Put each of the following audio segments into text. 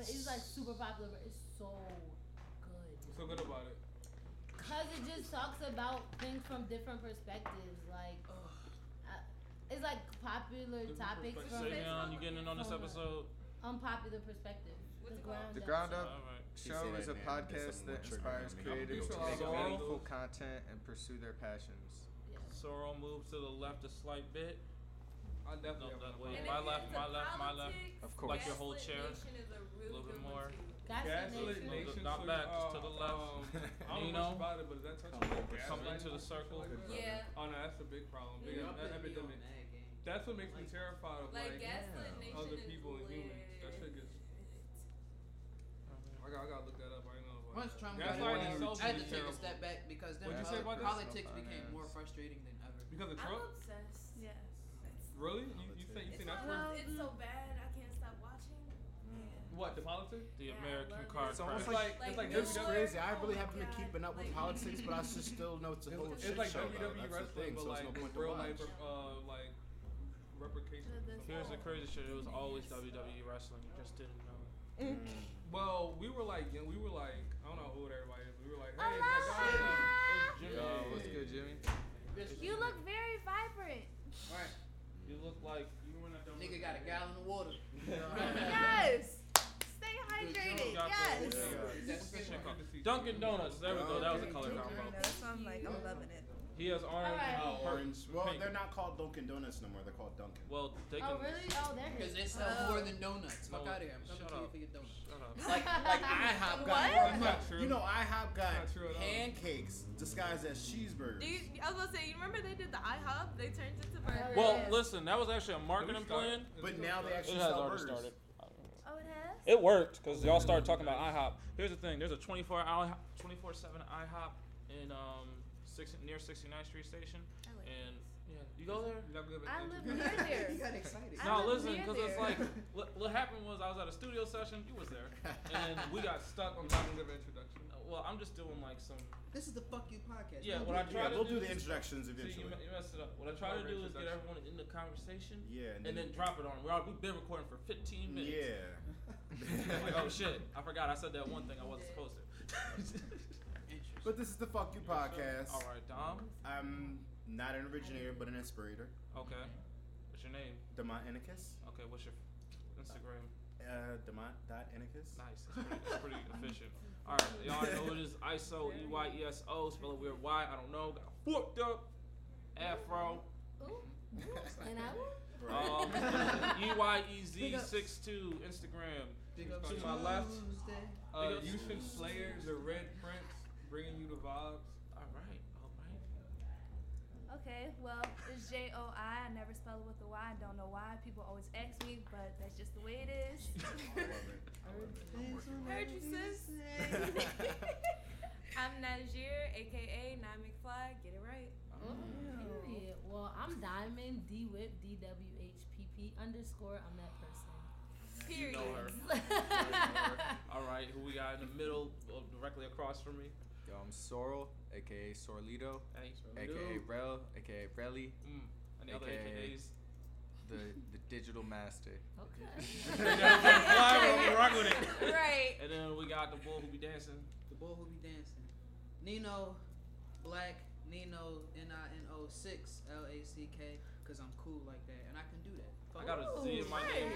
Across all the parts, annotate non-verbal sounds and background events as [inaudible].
but it's like super popular. But it's so good. What's so good about it? Cause it just talks about things from different perspectives. Like, uh, it's like popular Different topics perspectives. from Savion, you getting in on this episode? unpopular perspective. What's the ground The up. Ground Up All right. Show is a that podcast that inspires me. creators to make meaningful content and pursue their passions. Yeah. Sorrel moves to the left a slight bit. I definitely No, that one. way. And My left, my left, my left. Of course. Like your whole Gaslit chair. Nation is a Little bit more. one, too. Gaslit Gaslit Nation. Nation. Not so, back, uh, just to the left. Um, [laughs] I don't You know about it, but is that touching Come on come into the circle. Yeah. Oh no, that's a big problem. Big Y'all an put me on epidemic. that. That's what makes me terrified of Like, like, other people and humans. That shit gets. I got, I gotta look that up. I ain't know. about Once that. Trump got Gaslighting in, itself I had is to take a step back because then What'd you uh, say about politics Personal became more frustrating than ever. Because of I'm Trump? obsessed. Yes. Really? You, you think you think that's not, where? it's so bad. What the politics? The Yeah, I American love it. It's almost crash. like, Like, it's like New It's WWE. crazy. I Oh really my haven't been keeping up with like- politics, but I just still know it's a whole It's shit like show. though. WWE That's the wrestling, thing, but so like no point to real life, uh, like replication. of something. Here's the crazy shit. It was always WWE wrestling. You just didn't know. Well, we were like, young, we were like, I don't know who old everybody is. We were like, hey, Aloha! that guy, Jimmy. Yo, what's good, Jimmy? You look very vibrant. Right. You look like Nigga got a gallon of water. [laughs] Yes. Stay hydrated. got Yes. the- That's uh, good. good to see you. Dunkin' Donuts. There we go. That was a color Dunkin' combo. Donuts. I'm like, I'm loving it. He has orange Alright. Uh, and Oh, purple. orange. Well, pink. they're not called Dunkin' Donuts no more. They're called Dunkin'. Well, they oh, can. Oh really? Oh, they're Because his. they sell Oh. more than donuts. Fuck No, out of here. I'm coming shut to you up. for your donuts. Shut up. [laughs] Like, like IHOP got What? not true. You know, IHOP got Not true at all. pancakes disguised as cheeseburgers. Do you, I was gonna say, you remember they did the IHOP? They turned it to burgers. Well, listen, that was actually a marketing plan. but now they start? It actually has sell already burgers. started. Oh, it has. It worked because y'all started talking about IHOP. Here's the thing: there's a 24 hour, 24 seven IHOP in um six, near 69th Street Station, like and yeah, you go there. You gotta give I attention. live near [laughs] there. You got excited. No, listen, because it's like what, what happened was I was at a studio session. You was there, [laughs] and we got stuck on. not gonna introduction. Uh, well, I'm just doing like some. This is the fuck you podcast. Yeah, Don't what I do try Yeah, to we'll do do the is- introductions See, you, eventually. me- you messed it up. What I try to do is get everyone in the conversation, Yeah, and then drop it on. them. We are, we've been recording for 15 minutes. Yeah. [laughs] Like, oh shit, I forgot. I said that one thing I wasn't supposed to. But this is the Fuck You podcast. All right, Dom. I'm not an originator, but an inspirator. Okay. What's your name? Demont Inikus. Okay, what's your Instagram? Uh, Demont.Inikus. Nice. It's pretty, it's pretty efficient. All right, y'all know who it is. ISO E Y E S O. Spell it weird. Y. I don't know. Got fucked up. Afro. Ooh. And I will. Um, E Y E Z six two Instagram. Big up To my left. Tuesday. Uh, Big ups. Houston Slayer, the Red Prince, bringing you the vibes. All right. All right. Okay, well, it's J O I. I never spell it with a Y. I don't know why. People always ask me, but that's just the way it is. [laughs] Heard you, sis. [laughs] I'm Nyziere, aka Nine McFly. Get it right. Oh, Period. Well, I'm Dyymond D Whip D W H P P underscore. I'm that person. Period. know her. [laughs] All right. Who we got in the middle, directly across from me? Yo, I'm Sorrel, aka Sorrlito, Hey. aka Rel, aka Relly, Mm. Any other AKA. AKAs? the the digital master. Okay. [laughs] [laughs] Fly, we'll rock with it. Right. And then we got the bull who be dancing. The boy who be dancing. Nino, Black, Nino, N I N O 6 L A C K, because I'm cool like that. And I can do that. I got a Z in my name.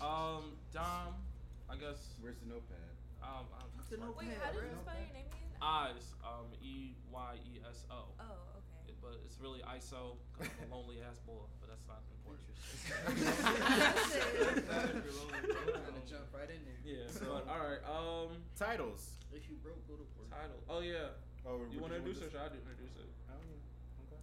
[laughs] Um, Dom, I guess. Where's the notepad? Um, um, The notepad, Wait, how did you spell your name again? Eyes. Um, E Y E S O. Oh, okay. It- But it's really ISO because I'm a lonely ass boy. But that's not important. Gonna [laughs] [laughs] jump right in there. Yeah. So- but all right. Um, Titles. If you broke, go to work. title. Oh yeah. Oh, You want to introduce it? Should I do introduce it?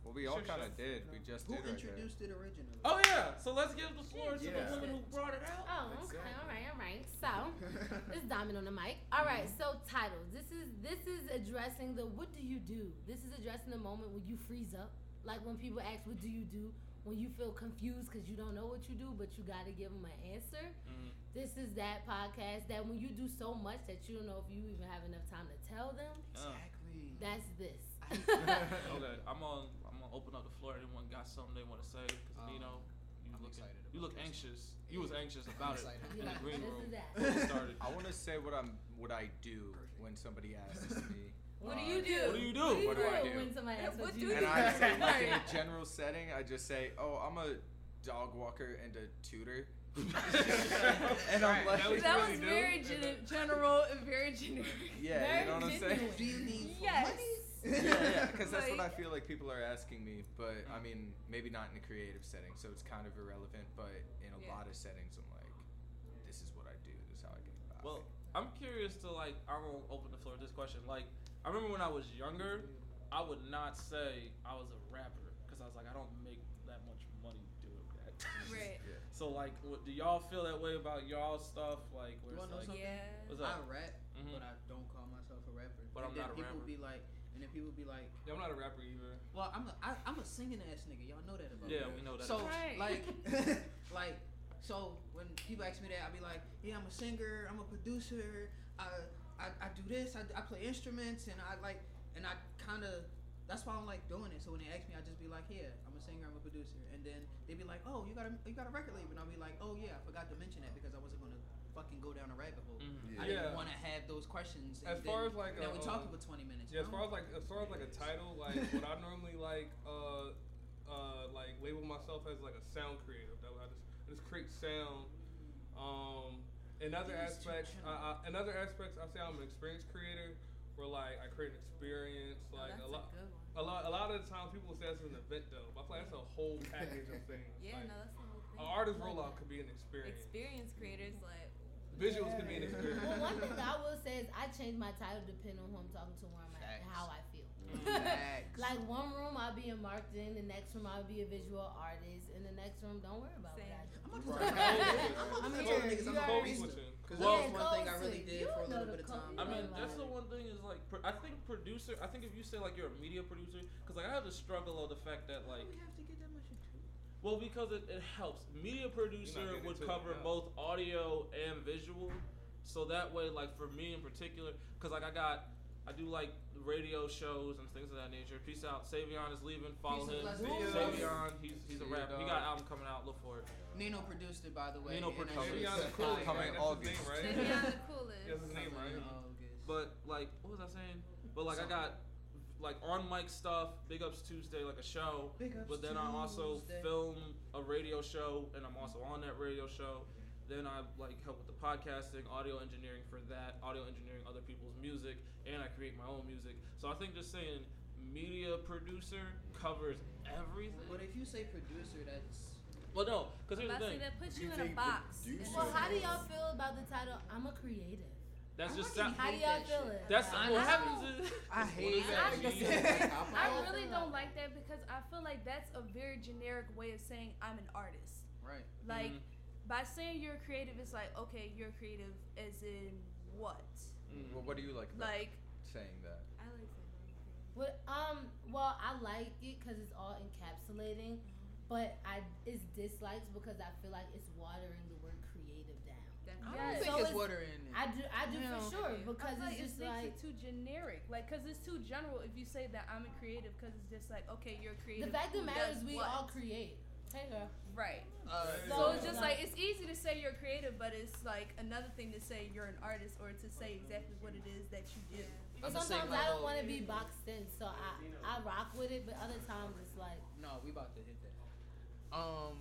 Well, we all Sure, kind of sure. did. We just Who did right introduced it originally? Oh yeah. So let's give the floor to Yeah. the woman who brought it out. Oh, okay. Exactly. All right. All right. So. [laughs] This is Dyymond on the mic. All right, so titles. This is this is addressing the what do you do? This is addressing the moment when you freeze up, like when people ask what do you do, when you feel confused because you don't know what you do, but you got to give them an answer. Mhm. This is that podcast that when you do so much that you don't know if you even have enough time to tell them. Exactly. That's this. [laughs] [laughs] okay. I'm on. I'm gonna open up the floor. Anyone got something they want to say? Because Um, Nino, you I'm looking. excited You look this. anxious. You was anxious about it excited. in the green room is that. started. I want to say what I'm, what I do when somebody [laughs] asks me. What do uh, you do? What do you do? What do I do? when somebody asks What what do you you And do? I say, like in a general setting, I just say, "Oh, I'm a dog walker and a tutor." [laughs] [laughs] and I'm like, That was That was very gen- general and very generic. yeah, Very you know what I'm saying? Do you need Yes. Yeah, yeah, because that's what I feel like people are asking me. But I mean, maybe not in a creative setting, so it's kind of irrelevant. But in a Yeah. lot of settings, I'm like, this is what I do. This is how I get by. Well, I'm curious to like. I will open the floor to this question. Like, I remember when I was younger, I would not say I was a rapper because I was like, I don't make that much money doing that. Right. [laughs] yeah. So like, what, do y'all feel that way about y'all stuff? Like, where You wanna know like, something? Yeah. what's I up? rap, Mhm. but I don't call myself a rapper. But I'm then not a people rapper. be like, and then people be like, Yeah, I'm not a rapper either. well, I'm a, I, I'm a singing ass nigga. Y'all know that about Yeah, me. Yeah, we know that. So Right. like, [laughs] [laughs] like, so when people ask me that, I be like, yeah, I'm a singer, I'm a producer, I, I, I do this, I, I play instruments, and I like, and I kind of, that's why I don't like doing it. So when they ask me, I just be like, yeah, I'm a singer, I'm a producer, and then they be like, oh, you got a, you got a record label, and I'll be like, oh yeah, I forgot to mention that because I wasn't gonna fucking go down a rabbit hole. Mhm. I didn't want to have those questions. and As far then- as, like, now a, we uh, talking for 20 minutes. Yeah, as far as like as far as like a title, like [laughs] what I normally like uh uh like label myself as like a sound creative. That I just I just create sound. Um, in other These two aspects, I, channels. I, in other aspects, I say I'm an experience creator. Where like I create an experience, Oh, like that's a lot. good one. A lot, a lot of the times people say that's an event though. But I feel like that's a whole package of [laughs] things. Yeah, like, no, that's the whole thing. An artist rollout could be an experience. Experience creators like. Visuals could be an experience. Well, one thing I will say is I change my title depending on who I'm talking to, where I'm at, and how I feel. [laughs] Like one room I'll be in marketing, the next room I'll be a visual artist, and the next room don't worry about Same. what I do. I'm Right. [laughs] I'm I'm I'm here. niggas I'm You a already- Because Well- that one thing I really switch. did for a little bit of time. I mean, Right. that's the one thing is like, pro- I think producer. I think if you say like you're a media producer, because like I have the struggle of the fact that like, well, because it, it helps. Media producer would into it cover both audio and visual, so that way, like for me in particular, because like I got, I do like radio shows and things of that nature. Peace out. Savion is leaving. Follow Peace him. and blessings. Savion, he's he's a See rapper. He got an album coming out. Look for it. Nino produced it, by the way. Nino and produced that it. shit's Savion is fire. Coming August. name, right? Savion the coolest. That's his name, right? Good. But like, what was I saying? But like, I got like on mic stuff. Big ups Tuesday, like a show. Big ups But then I also film a radio show, and I'm also on that radio show. Then I like help with the podcasting, audio engineering for that, audio engineering other people's music, and I create my own music. So I think just saying media producer covers everything. But if you say producer, that's Well, no, because here's the to thing. that puts You you in a box. producer- Well, how do y'all feel about the title? I'm a creative. That's I just fucking sound. How do y'all that feel it? That's about what it? happens is. I hate that that. I really don't like that because I feel like that's a very generic way of saying I'm an artist. Right. Like Mhm. by saying you're creative, it's like okay, you're creative as in what? Mm. Well, what do you like about Like saying that? I like saying. Well, um, well, I like it because it's all encapsulating, but I it's dislikes because I feel like it's watering the I Yes. don't think So it's it's- water in it. I do, I do Yeah. for sure because like it's it just makes like it too generic, like because it's too general. If you say that I'm a creative, because it's just like okay, you're the creative. The fact who that matters does we what? all create. Hey girl. right. Uh, So So it's just like- like it's easy to say you're creative, but it's like another thing to say you're an artist or to say exactly what it is that you do. But sometimes I don't want to be boxed in, so I I rock with it. But other times it's like No, we about to hit that. Um,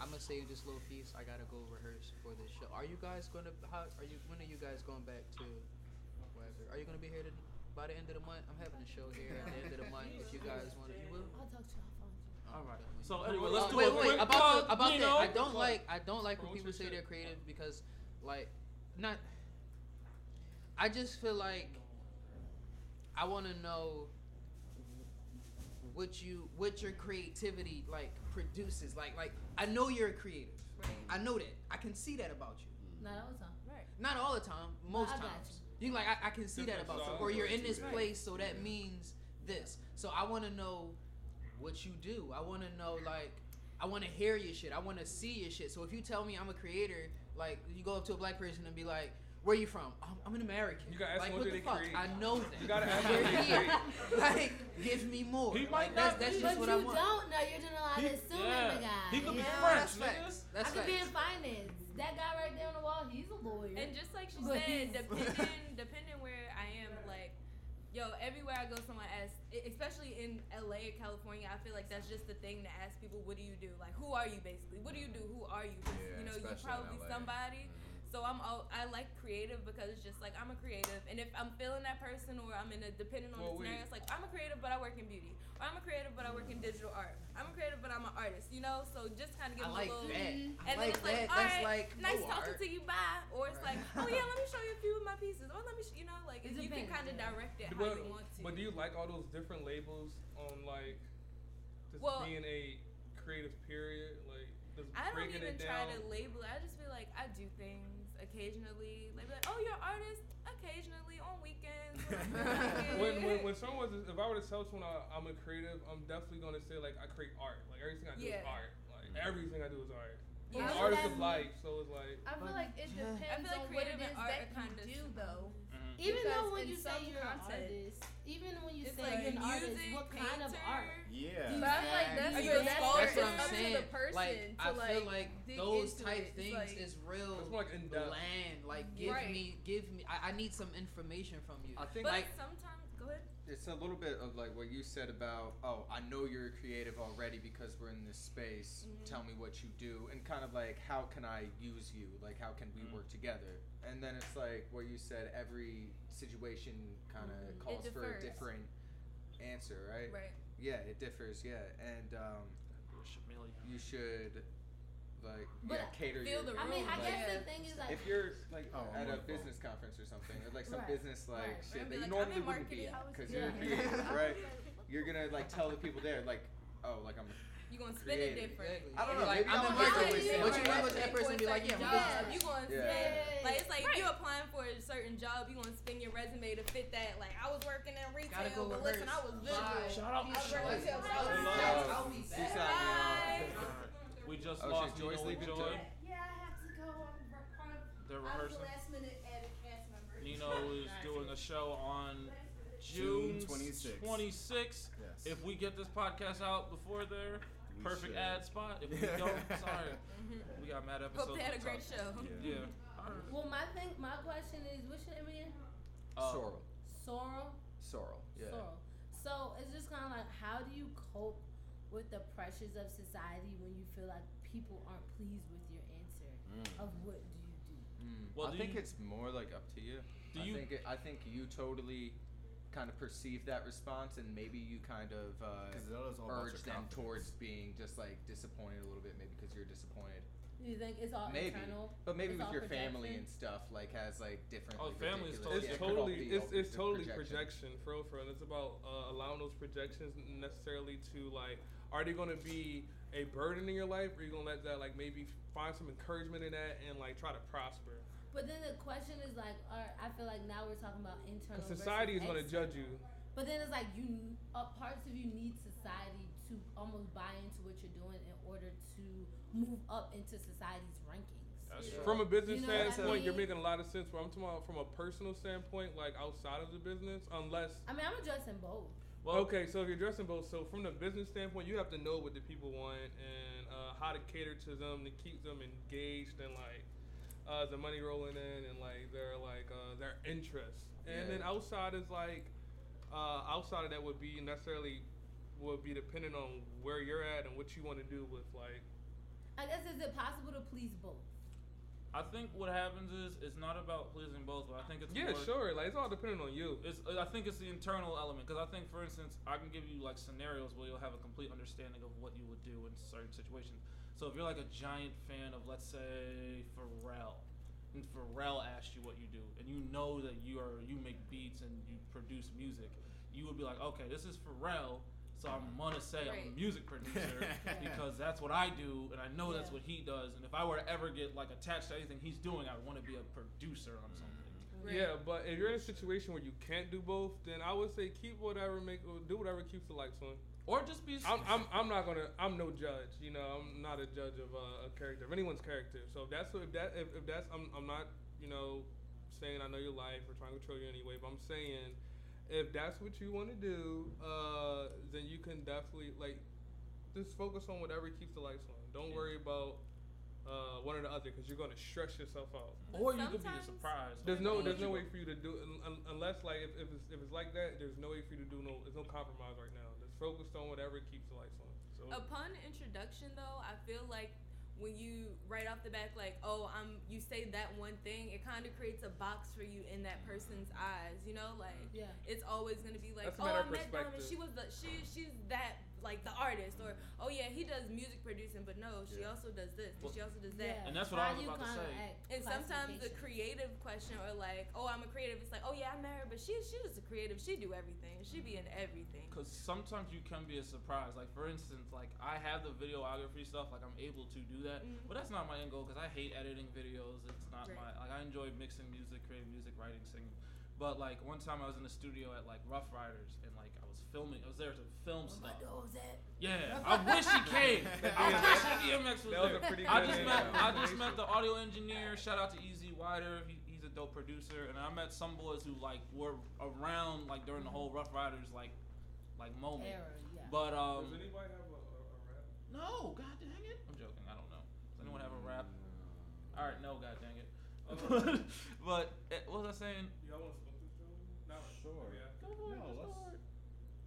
I'm gonna say this little piece. I gotta go rehearse for this show. Are you guys gonna? How are you? When are you guys going back to? Whatever. Are you gonna be here to, by the end of the month? I'm having a show here at the end of the month. If you guys want to, you will. I'll talk to you. I'll find you. All right. So anyway, let's Uh, do wait, a wait, quick about plug, the, about you that. know? I don't like I don't like when people say they're creative because, like, not. I just feel like I want to know what you what your creativity like produces. Like like I know you're a creative. Right. I know that. I can see that about you. Mm-hmm. Not all the time. Right. Not all the time. Most I got times. You like I, I can see that about you. Or you're in this two place, so that means this. So I want to know what you do. I want to know like I want to hear your shit. I want to see your shit. So if you tell me I'm a creator, like you go up to a black person and be like, Where you from? I'm, I'm an American. You gotta ask like, them what what the fuck? create. I know that. You gotta ask We're what they here. like, give me more. He Like, might that's, not that's be. just but what you I want. don't know. You're doing a lot of He- assuming, yeah. my guy. He could be Yeah. French, That's facts. That's I could be in finance. That guy right there on the wall, he's a lawyer. And just like she But said, [laughs] depending depending where I am, like, yo, everywhere I go, someone asks, especially in LA or California, I feel like that's just the thing to ask people, what do you do? Like, who are you basically? What do you do? Who are you? 'Cause, Yeah, you know, you especially in probably LA. somebody. Mm-hmm. So I'm all, I like creative because it's just like I'm a creative, and if I'm feeling that person or I'm in a depending on Well, the scenario, wait. it's like I'm a creative, but I work in beauty, or I'm a creative, but I work in digital art. I'm a creative, but I'm an artist. You know, so just kind of give I them like a little. that. Mm-hmm. I And then like it's like, that. all That's right, like oh, nice talking art. to you, bye. Or it's like, oh yeah, [laughs] let me show you a few of my pieces. Or let me, sh-, you know, like It you can kind of direct it how But, you want to. but do you like all those different labels on like just Well- being a creative period? Like just I don't even try to label it. I just feel like I do things occasionally. Like, like oh, you're an artist occasionally on weekends. [laughs] when when, when, when someone was, if I were to tell someone I, I'm a creative, I'm definitely gonna say like I create art. Like everything I do Yeah. is art. Like mm. everything I do is art. Yeah. I'm an artist of life, so it's like I feel But like it yeah. depends I feel like on what it creative art that kinda you do, though. Even Because though when you say you're an content- artist, even when you say like you're an artist, music, what kind of art? Yeah. But I feel like that's, Are you the- a that's, scholar? that's That's what I'm up to saying. the person like to I like feel like dig those type it. Things like, is real It's like in-depth. bland. Like give Right. me, give me. I, I need some information from you. I think But like sometimes, go ahead. It's a little bit of like what you said about oh I know you're creative already because we're in this space. Mhm. Tell me what you do and kind of like how can I use you? Like how can we Mhm. work together? And then it's like what you said. Every situation kind of Mhm. Calls for a different answer, right? Right. Yeah, it differs. Yeah, and um, you should like But yeah, cater feel your. the I mean, I room, guess the thing is like, if you're like Oh, at a business conference or something, or like some Right, business like right. shit I'd that be you like, I'm normally wouldn't be because you're [laughs] creative, [laughs] right? You're gonna like tell the people there like, oh, like I'm. You gonna spin it Creative. different. I don't know, Like, I'm I'm in a marketing. microwave What you salesman. want with that person? Be like, yeah, I'm job. You gonna Yeah. spin like it's like Right. you applying for a certain job. You gonna spin your resume to fit that. Like I was working in retail, go but listen, I was Bye. visual. Shout out. I was Shout out. I was Love. visual. I'll be Peace back. out, Bye. We just Oh, lost shit, Joi's Nino and leaving Joi. too? Yeah, I have to go. I'm kind of, They're I was the rehearsing. last minute added cast member. Nino [laughs] is doing a show on June June 26th. 26th. Yes. If we get this podcast out before there, We perfect should. ad spot. If we don't, [laughs] sorry. We got mad episodes. Hope they had a to great talk. show. Yeah. Yeah. Alright. [laughs] well, my thing, my question is, what's your name again? Uh, Sorrel. Sorrel. Sorrel. Yeah. Sorrel. So it's just kind of like, how do you cope with the pressures of society when you feel like people aren't pleased with your answer Mm. of what do you do? Mm. Well, I do think you- it's more like up to you. Do I you- think it, I think you totally kind of perceive that response, and maybe you kind of uh, 'Cause that was all about urge them towards being just like disappointed a little bit, maybe because you're disappointed. You think it's all maybe, internal? but maybe It's with all your family and stuff, like has like different. Oh, like, family is ridiculous- It's yeah, it totally, it's, it's totally projection. projection, for real, for real. It's about uh, allowing those projections necessarily to like, are they going to be a burden in your life, or are you going to let that like maybe find some encouragement in that and like try to prosper? But then the question is like, are, I feel like now we're talking about internal. Because society is versus going to external. judge you. But then it's like you, uh, parts of you need society to almost buy into what you're doing in order to move up into society's rankings. That's you know? true. From a business You know what I standpoint, you're making a lot of sense. But I'm talking about from a personal standpoint, like outside of the business, unless I mean, I'm addressing both. Well, okay, so if you're dressing both, so from the business standpoint, you have to know what the people want and uh, how to cater to them to keep them engaged and like uh, the money rolling in and like their like uh, their interests. And then outside is like uh, outside of that would be necessarily would be dependent on where you're at and what you want to do with like I guess is it possible to please both? I think what happens is it's not about pleasing both, but I think it's yeah more, sure like it's all dependent on you. It's, I think it's the internal element because I think, for instance, I can give you like scenarios where you'll have a complete understanding of what you would do in certain situations. So if you're like a giant fan of, let's say, Pharrell, and Pharrell asked you what you do, and you know that you are you make beats and you produce music, you would be like, okay, this is Pharrell, so I'm gonna say I'm a music producer [laughs] because that's what I do, and I know that's what he does. And if I were to ever get like attached to anything he's doing, I want to be a producer on something. Yeah, but if you're in a situation where you can't do both, then I would say keep whatever make do whatever keeps the lights on. Or just be. I'm, I'm, I'm not gonna I'm no judge you know I'm not a judge of uh, a character of anyone's character so if that's if that if, if that's I'm, I'm not you know saying I know your life or trying to control you anyway, but I'm saying if that's what you want to do, uh, then you can definitely like just focus on whatever keeps the lights on. Don't Yeah. worry about uh, one or the other because you're gonna stress yourself out. But Or you could be a sometimes- surprise. There's no there's no way for you to do un- un- unless like if, if it's if it's like that, there's no way for you to do no there's no compromise right now. Just focused on whatever keeps the lights on. So Upon introduction, though, I feel like when you right off the back, like, oh, I'm, you say that one thing, it kind of creates a box for you in that person's eyes. You know, like Yeah. it's always gonna be like, That's oh, matter I met Dyymond. perspective. She was the she she's that like the artist, or oh yeah, he does music producing, but no, she Yeah. also does this, Well- and she also does that. And that's what I was about to say. And sometimes the creative question, or like, oh, I'm a creative. It's like, oh yeah, I'm married but she she just a creative. She do everything. She be in everything. Because sometimes you can be a surprise. Like for instance, like I have the videography stuff. Like I'm able to do that, Mhm. but that's not my end goal. Because I hate editing videos. It's not Right. my like I enjoy mixing music, creating music, writing, singing. But like one time I was in the studio at like Ruff Ryders and like I was filming. I was there to film Where my stuff. dogs at? Yeah, I wish he came. [laughs] I wish DMX was That was there. a pretty I good just name, met though. I just met the audio engineer. Shout out to Easy Wider. He, he's a dope producer, and I met some boys who like were around like during the whole Ruff Ryders like like moment. Error, yeah. But um, does anybody have a, a, a rap? no, god dang it. I'm joking. I don't know. Does anyone have a rap? All right, no, god dang it. [laughs] Uh, but eh, what was I saying? Y'all want to smoke this joint? No. Sure. Yeah. Go for it. No, just go let's- for it.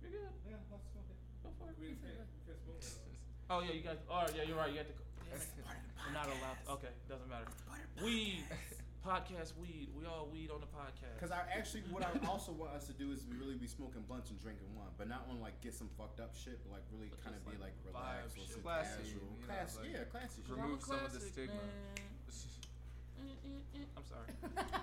You're good. Yeah, let's go. Go for it. We can't, we can't smoke. Oh yeah, you guys. Oh yeah, you're right. You have to. Go. We're not allowed. Okay, doesn't matter. Weed, [laughs] podcast weed. We all weed on the podcast. Because I actually, what I also want us to do is really be smoking blunts and drinking wine, but not on like get some fucked up shit, but like really kind of be like, like relaxed or shit. some Classy, casual, you know, class, like, yeah, classy remove some of the stigma. I'm sorry.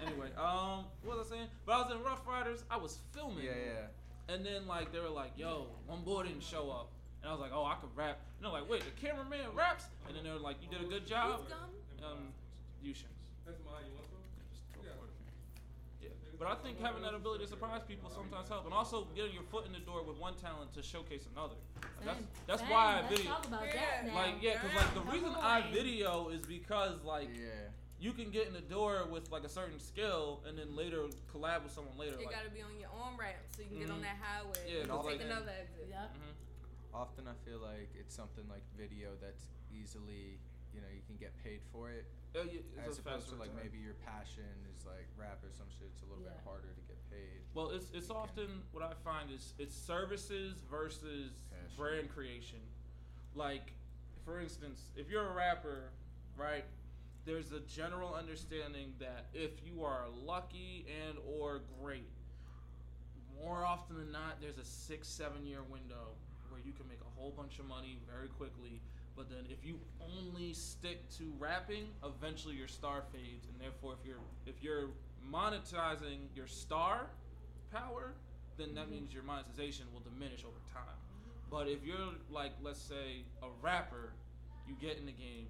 [laughs] anyway, um, what was I saying? But I was in Ruff Ryders. I was filming. Yeah, yeah. And then like they were like, "Yo, one boy didn't show up," and I was like, "Oh, I could rap." And they're like, "Wait, the cameraman raps?" And then they were like, "You did a good job." Who's gum? Um, Yushins. That's mine. You want some? Just go Yeah. for. Yeah. But I think having that ability to surprise people sometimes help, and also getting your foot in the door with one talent to showcase another. Like, that's that's Same. why I Let's video. talk about that now. Like yeah, cause like the reason I video is because like yeah. You can get in the door with like a certain skill and then later collab with someone later. You like, gotta be on your own ramp so you can get on Mhm. that highway Yeah, and 'cause, take like- another exit. Yep. mhm. Often I feel like it's something like video that's easily, you know, you can get paid for it. Yeah, yeah, it's As a opposed to like return. maybe your passion is like rap or some shit. It's a little bit harder to get paid. Well, it's it's often what I find is it's services versus Passion. brand creation. Like, for instance, if you're a rapper, right? There's a general understanding that if you are lucky and or great, more often than not, there's a six seven year window where you can make a whole bunch of money very quickly. But then if you only stick to rapping, eventually your star fades, and therefore if you're if you're monetizing your star power, then that mm-hmm. means your monetization will diminish over time. But if you're like, let's say, a rapper, you get in the game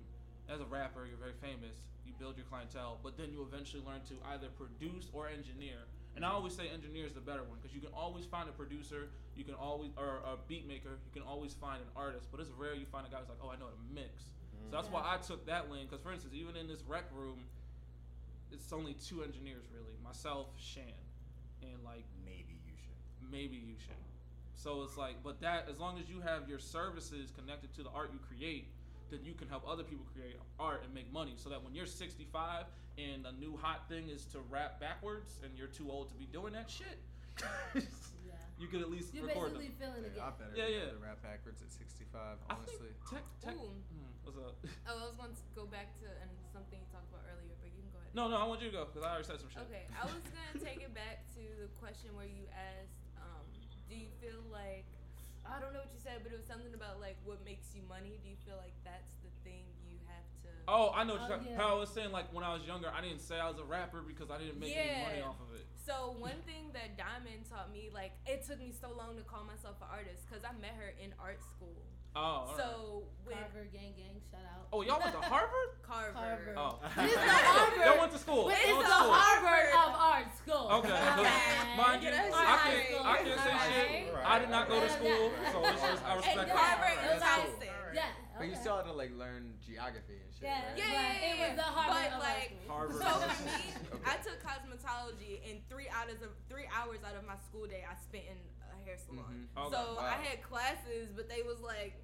as a rapper, you're very famous, you build your clientele, but then you eventually learn to either produce or engineer. And I always say engineer is the better one because you can always find a producer, you can always or a beat maker, you can always find an artist, but it's rare you find a guy who's like, oh, I know how to mix. So that's why I took that lane. Because for instance, even in this rec room, it's only two engineers really, myself, Shan, and like Maybe you should. maybe you should. So it's like, but that as long as you have your services connected to the art you create, then you can help other people create art and make money. So that when you're 65 and the new hot thing is to rap backwards and you're too old to be doing that shit, Yeah. [laughs] you could at least You're record basically them. feeling it Yeah, I again. better Yeah, be yeah. able to rap backwards at 65. Honestly. think tech, tech. Ooh. Hmm, what's up? [laughs] Oh, I was going to go back to and something you talked about earlier, but you can go ahead. no, no, I want you to go because I already said some shit. Okay, I was gonna take it back to the question where you asked, um, do you feel like I don't know what you said, but it was something about like what makes you money. Do you feel like that's the thing you have to? Oh, I know what Oh, you're yeah. How I was saying like when I was younger, I didn't say I was a rapper because I didn't make any money off of it. So one thing that Dyymond taught me, like it took me so long to call myself an artist because I met her in art school. Oh. all right. So with Carver gang gang, shout out. Oh, y'all went to [laughs] Harvard? Carver. Carver. Oh. It's [laughs] the Harvard. Y'all went to school. But Y'all it's went the to. Harvard of art school. Okay. Okay. I can say Alright. shit. I did not go to school, so it's just I And respect Carver that. is Alright. Tyson. Yeah. But you still had to like learn geography and shit. Yeah. right? Yeah, yeah, yeah, it was yeah. the Harvard But of like. Harvard. so [laughs] for me, Okay. I took cosmetology, and three out of three hours out of my school day, I spent in a hair salon. Mhm. Okay. So Wow. I had classes, but they was like,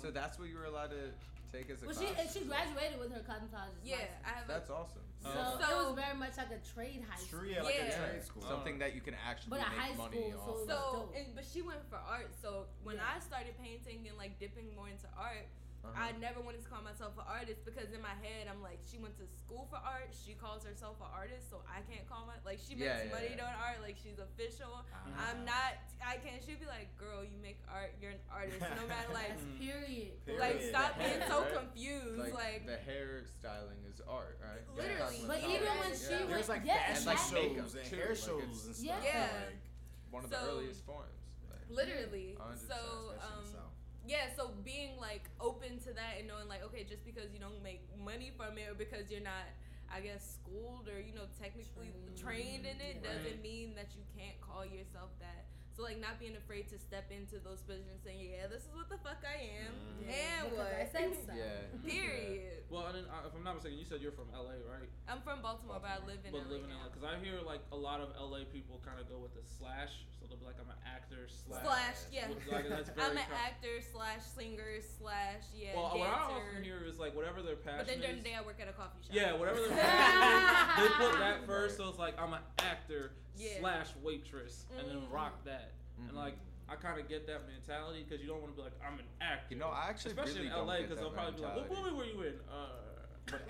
So that's what you were allowed to take as a Well, she and she graduated with her cosmetologist. yeah, license. I have. That's a, awesome. So, Uh, it was very much like a trade high school. True, yeah, like Yeah. a trade school. Something that you can actually But a make high money school, off. so- So, and, but she went for art. So when Yeah. I started painting and like dipping more into art, Uh-huh. I never wanted to call myself an artist because in my head I'm like, she went to school for art. She calls herself an artist, so I can't call my like she makes Yeah, yeah, money yeah. doing art. Like she's official. Ah. I'm not. I can't. She'd be like, girl, you make art. You're an artist. No [laughs] matter like. That's period. Period. Like stop being so Right? confused. like, Like, the hair styling is art, right? Literally. But even when Yeah. she Yeah. went, like yeah, fashion And, like, exactly. makeup, shows and too, hair shows it's- and stuff. Yeah. Yeah. Like, one of the earliest forms. Like, literally. 100%, So especially in the um. South. yeah so being like open to that and knowing like okay just because you don't make money from it or because you're not i guess schooled or you know technically trained, in it Right. doesn't mean that you can't call yourself that so like not being afraid to step into those positions saying yeah this is what the fuck i am Mhm. and Because what I said [laughs] so. yeah. period [laughs] Well, and then, uh, if I'm not mistaken, you said you're from LA, right? i'm from baltimore, but i live in but LA live in LA, because I hear like a lot of LA people kind of go with the slash, so they'll be like, I'm an actor slash. slash yeah like, [laughs] i'm an com- actor slash singer slash yeah Well, what I often dancer hear is like whatever their passion but then during is. the day i work at a coffee shop Yeah, whatever their [laughs] passion is, they put that [laughs] first. So it's like I'm an actor Yeah. slash waitress, and then Mm. rock that. And Mhm. like I kind of get that mentality because you don't want to be like I'm an actor. You know, I actually especially really in LA don't get they'll that probably be like, what movie were you in? Uh,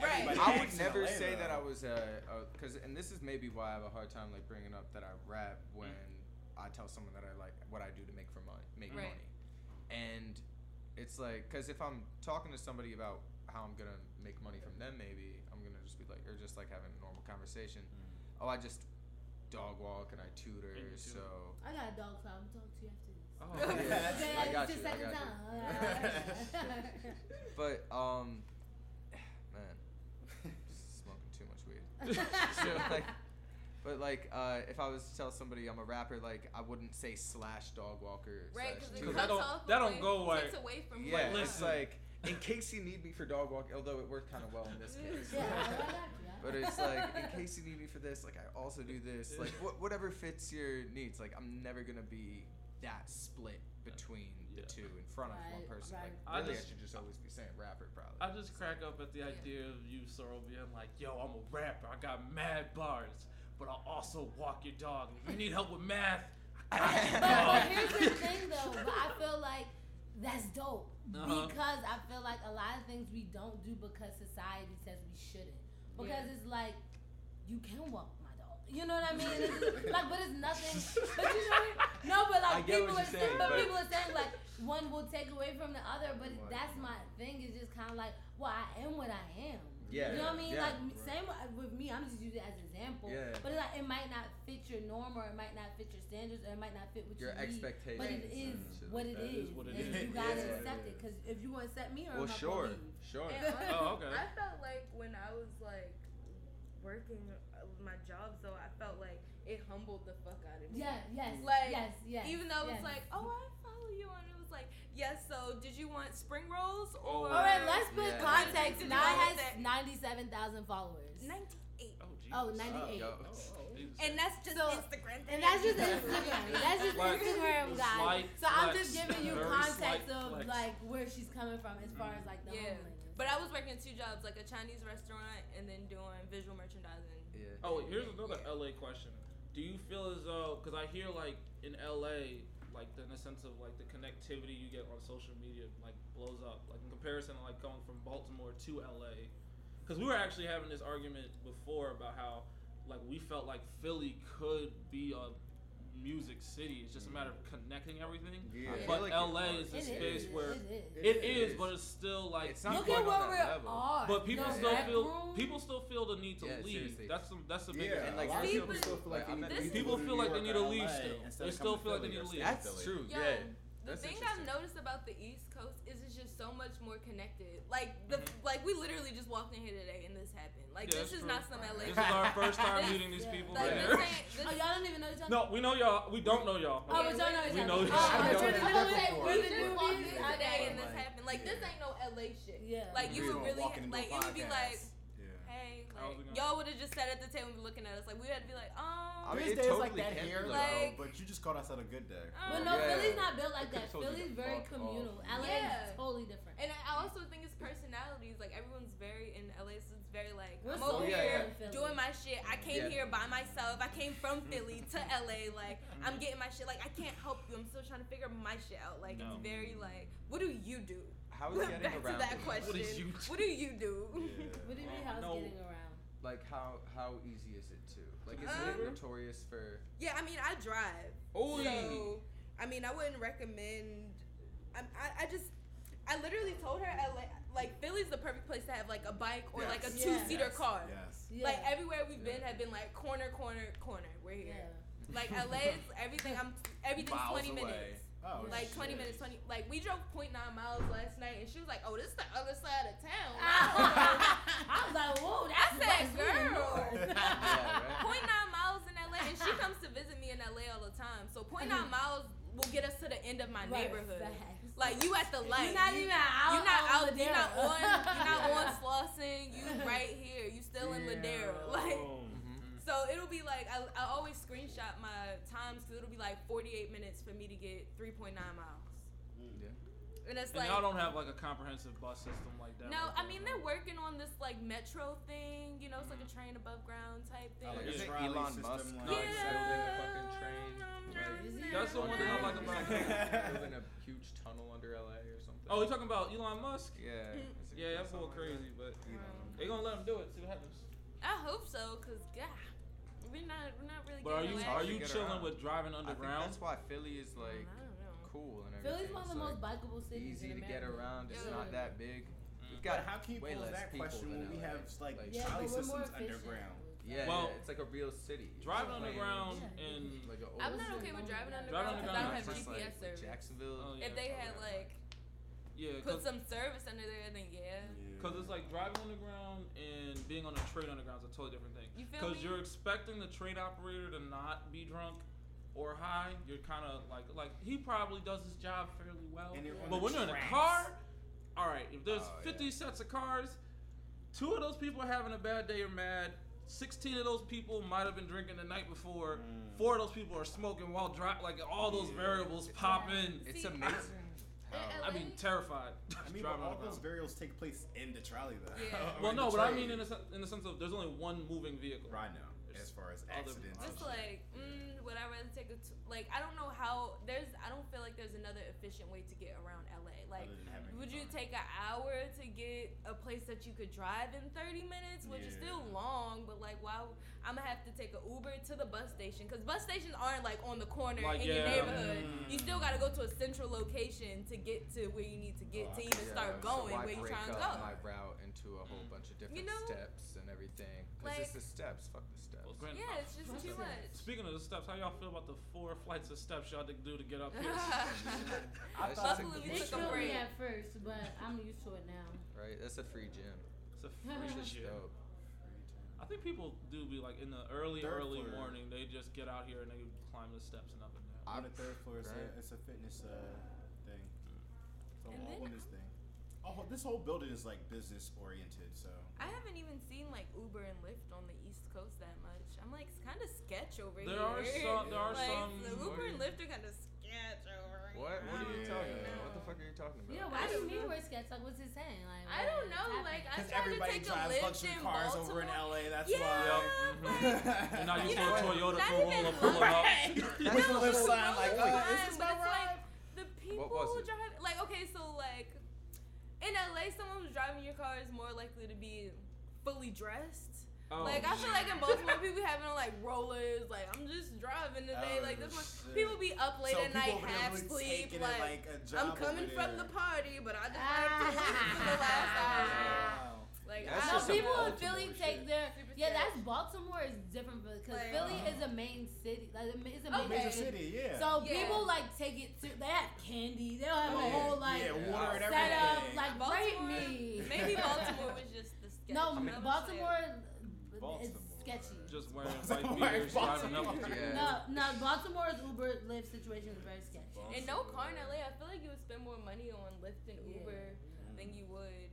Right. I would never LA, say that I though. was a because, and this is maybe why I have a hard time like bringing up that I rap when I tell someone that I like what I do to make for money, make Right. money, and it's like because if I'm talking to somebody about how I'm gonna make money from them, maybe I'm gonna just be like, or just like having a normal conversation. Oh, I just dog walk and I tutor, And tutor. so I got a dog, so I'm talking to you after this. Oh, [laughs] yeah. I got you, I got you. [laughs] But um, [sighs] man, [laughs] smoking too much weed. so like, but like, uh, if I was to tell somebody I'm a rapper, like I wouldn't say slash dog walker. right slash because that don't- that don't go away. takes away from Yeah, you. it's like in case you need me for dog walk, although it worked kind of well in this case. [laughs] yeah, I got. But it's like in case you need me for this, like I also do this, like wh- whatever fits your needs. Like I'm never gonna be that split between Yeah. the two in front of one person. right. Like I really, I, just- should just always be saying rapper, probably. I just crack up at the idea of you, Sorrel, being like, "Yo, I'm a rapper. I got mad bars, but I'll also walk your dog. If you need help with math, I [laughs] got your But, but dog." here's the thing, though. But I feel like that's dope Uh-huh. because I feel like a lot of things we don't do because society says we shouldn't. Because Yeah. it's like you can walk my dog. You know what I mean? It's just, [laughs] like, but it's nothing. But you know, no, but like people are saying, saying, but but- people are saying like one will take away from the other. But Right. that's my thing. Is just kind of like, well, I am what I am. Yeah, You know what I mean? yeah. Like same with me. I'm just using it as an example. Yeah. But it's like it might not fit your norm, or it might not fit your standards, or it might not fit what Your you need. expectations. But it and is shit what it is. is what it and is. You gotta Yeah. accept it, cause if you want to accept me, or Well, I'm not sure, gonna leave. sure. And honestly, Oh, okay. I felt like when I was like working uh, my job, though, I felt like it humbled the fuck out of me. Yeah, yes, Like, yes, yes. Even though yes. it's like, oh, I follow you, and it was like, yes. So, did you want spring rolls Oh. or? All right, let's put Yeah. context. Did you Now has ninety-seven thousand followers. Ninety-eight, Oh, Jesus. Oh, 98. Yo. Oh, Jesus. and that's just So- Instagram. And that's just Instagram. That's just Like, Instagram, guys. slight so I'm just giving you context of flex. like where she's coming from as far as like the Yeah. humbling. But I was working two jobs, like a Chinese restaurant and then doing visual merchandising. Yeah. Oh, here's another Yeah. LA question. Do you feel as though, because I hear like in LA, like the, in the sense of like the connectivity you get on social media like blows up, like in comparison to like going from Baltimore to LA. Because we were actually having this argument before about how like we felt like Philly could be a music city. It's just a matter of mm-hmm. connecting everything. Yeah. But like LA is the space is, where it is. it It is, is. but it's still like It's not Look at where that we level. are. but people The still feel room, people still feel the need to Yeah, leave. seriously. That's the that's the Yeah, And, like, a lot of see, people still feel like like, they need to People feel like they need to leave still. They still feel like they need to leave. That's true. Yeah. The That's thing. I've noticed about the East Coast is it's just so so much more connected. Like the mm-hmm. like we literally just walked in here today and this happened. Like Yeah, this is true. not some LA. This is our [laughs] first time meeting these yeah. people. Like Yeah. this ain't. This, Oh, y'all don't even know each other. No, we know y'all. We don't know y'all. Oh, but y'all know each We know oh, each Oh, other. you're I the know newbies. that We're we just walked in newbies. today and this happened. Like this ain't no LA shit. Yeah. Like you would really like it would be like, podcast. Yeah. hey, How's like y'all would have just sat at the table and be looking at us. Like we had to be like, oh. I mean, There's it days totally like that here, be. though, but you just caught us at a good day. um, But no, Yeah. Philly's not built like I that. could've told you Philly's very fuck communal. off. LA Yeah. is totally different. And I also think it's personalities. Like everyone's very in LA, so it's very like We're I'm so over yeah, here yeah. doing my shit. I came Yeah. here by myself. I came from [laughs] Philly to LA. Like I'm getting my shit. Like I can't help you. I'm still trying to figure my shit out. Like No. it's very like, what do you do? How is [laughs] getting Back around? to that question. What is you- What do you do? What do you mean? How's No. getting around? Like how how easy is it to? Like is Um, it notorious for? Yeah, I mean, I drive. Oh. So, I mean, I wouldn't recommend. I, I, I just, I literally told her, LA, like, Philly's the perfect place to have, like, a bike or, like, a two seater Yes. car. Yes. Like, everywhere we've been have been, like, corner, corner, corner. We're here. yeah. Like, LA is everything, I'm, everything's Miles 20 away. minutes. Oh, Like, 20 minutes, 20. Like, we drove 0.9 miles last night, and she was like, oh, this is the other side of town. [laughs] I was like, whoa, [laughs] I that's said, west, we in girl. north. Yeah, right. [laughs] 0.9 miles in LA, and she comes to visit me in LA all the time. So 0.9 mm-hmm. miles will get us to the end of my Right, neighborhood. facts. Like you at the light. You're not even out. You're not on out. You're not on. You're not on Slauson. You right here. You still in Ladera. Like Boom. So, it'll be like I, I always screenshot my times because it'll be like 48 minutes for me to get 3.9 miles. Yeah. And it's And like y'all don't have like a comprehensive bus system like that. no, like I mean right? they're working on this like metro thing. You know, it's like a train above ground type thing. Oh, like a Isn't Elon system, Musk like- like Yeah. building a fucking train? That's the one thing I like about [laughs] building a huge tunnel under LA or something. Oh, you're talking about Elon Musk? yeah. Mhm. it's a- Yeah, that's a little something like crazy, but Um, they gonna let him do it. See what happens. I hope so, cause God, we're not we're not really. But are you no are you chilling around. with driving that. I think underground? that's why Philly is like I don't know. cool and everything. Philly's one of the It's, most bikeable cities. easy in to get around. It's Yeah. not that big. Mm. We've But got how can you way pose less that people question than when we LA. have like, Like, Yeah, trolley but we're systems underground? Yeah, Well, yeah, it's like a real city. Driving Planes, underground Yeah. in [laughs] Like a I'm old not city. okay with driving Driving underground because I don't have GPS like service. Jacksonville. Oh, yeah. If they had like yeah, put some service under there, then yeah. Cause it's like driving underground and being on a train underground is a totally different thing. You feel Cause you're expecting the train operator to not be drunk or high. You're kind of like like he probably does his job fairly well. And you're on But the when you're in a tracks. car, all right, if there's Oh, 50 yeah. sets of cars, two of those people are having a bad day or mad. 16 of those people might have been drinking the night before. Mm. Four of those people are smoking while driving. Like all those Yeah. variables pop in. It's See, amazing. Um, in how- I mean, terrified. I [laughs] mean, but all those burials take place in the trolley, though. Yeah. [laughs] Well, no, but I mean in the, in the sense of there's only one moving vehicle. Right now, as far as accidents. and It's like, mm, would I rather take a t- like? I don't know how. There's. I don't feel like there's another efficient way to get around LA. Like, Other than having would you take an hour to get a place that you could drive in 30 minutes, which is still long, but like, why? I'm gonna have to take an Uber to the bus station because bus stations aren't like on the corner Like, in your yeah. neighborhood. You still gotta go to a central location to get to where you need to get to even Yeah, start going why where you trying to go. Break up go. my route into a whole bunch of different know, steps and everything. Because it's the steps. Fuck the steps. Well, granted, Yeah, it's just too much. Speaking of the steps, how y'all feel about the four flights of steps y'all had to do to get up here? [laughs] [laughs] I thought- just a Luckily, we They took a killed break. me at first, but I'm used to it now. right. That's a free gym. It's a [laughs] free is shit. dope. I think people do be like in the early, Third early floor. morning. They just get out here and they climb the steps and up and down. On the third floor, it's, Right. a, it's a fitness uh, thing. It's a And whole then- wellness thing. Oh, this whole building is like business oriented, so. I haven't even seen like Uber and Lyft on the East Coast that much. I'm like, it's kind of sketch over There here. are [laughs] some- there are like, some- The Uber and Lyft are kind of sketch over here. What? What are you Yeah. talking about? What the fuck are you talking about? Yeah, why do you don't mean we're sketch? Like, what's he saying? Like, I don't know. Like, I Because tried to everybody take a drives Lyft luxury in cars Baltimore. over in LA, that's yeah, why. like, [laughs] And now you You saw know, Toyota not throw even roll up, pull it up. With the Lyft sign, like, Fine, oh, this but my it's like ride? the people was it? drive. Like, okay, so like in LA, someone who's driving your car is more likely to be fully dressed. Oh, Like I feel like in Baltimore, people be having on like rollers. Like I'm just driving today. Oh, like this one, people be up late So at night, half really sleep. taking Like, like a I'm coming from there. the party, but I just wanted to [laughs] listen to the last hour. Wow. Like That's I No, just some people in Philly shit. take their Super yeah. sketch. That's Baltimore is different because Like- Philly is a main city. Like it's a Okay. major, Major city, yeah. So Yeah. people like take it to. They have candy. They don't have a Yeah. whole like yeah, water and setup. everything. Like Baltimore, rate me. maybe [laughs] Baltimore was just the sketch. No, I would say. Baltimore is Baltimore. sketchy. Just wearing Baltimore, white beaters, driving up Baltimore. with you. Yeah. No, no, Baltimore's Uber Lyft situation is very sketchy. And no car in LA, I feel like you would spend more money on Lyft and Yeah. Uber than you would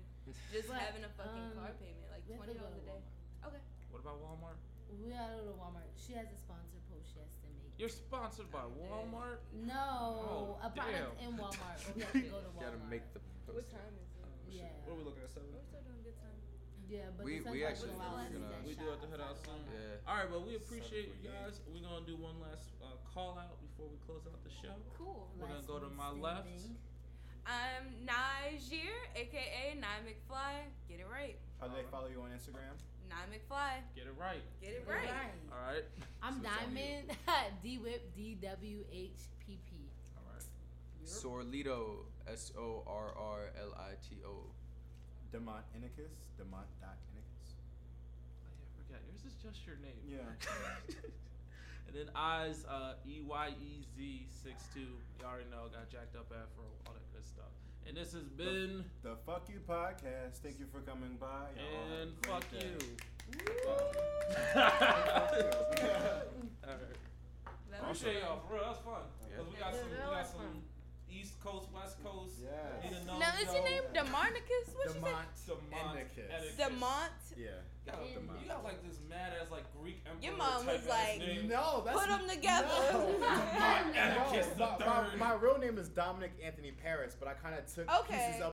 just But, having a fucking um, car payment, like we have twenty to go dollars a to day. Okay. What about Walmart? We gotta go to Walmart. She has a sponsor post she has to make. You're sponsored by Walmart. No, Oh, a product damn. in Walmart. But we have to go to [laughs] Walmart. Gotta make the. Post. What time is it? Yeah, What are we looking at? Seven. We're still doing good time. yeah, but We- we sun's actually gonna were allow us gonna- to We do have to head out soon. Yeah. All right, but we appreciate you guys. We're gonna do one last uh, call out before we close out the show. Cool. We're gonna go to my left. standing. I'm Nyziere, aka Nye McFly. Get it right. How do they follow you on Instagram? Nye McFly. Get it right. Get it You're right. All right. I'm So it's on. Dyymond [laughs] D Whip D W H P P. All right. Sorrlito. S O R R L I T O. Demont Inicus. Demont dot Inicus. Oh, yeah, I forgot. Yours is just your name. Yeah. [laughs] and then eyes, uh, E Y E Z six two. You already know. Got jacked up afro, all that good stuff. And this has been The Fuck You Podcast. Thank you for coming by. Y'all have and fuck day. you. [laughs] all right. That was Appreciate y'all for real. That's fun. Yeah. Cause we got some, we got some fun. East Coast, West Coast. Yes. Need to know, Now, is your name Demarnicus? What you say? Demont Demont Inicus. Inicus. Demont. Yeah. You got, Demont. you got like this mad ass like Greek emperor Your mom type was like. No, that's Put them together. [laughs] Demont Inicus No, my, my, my real name is Dominic Anthony Paris, but I kind of took Okay. pieces of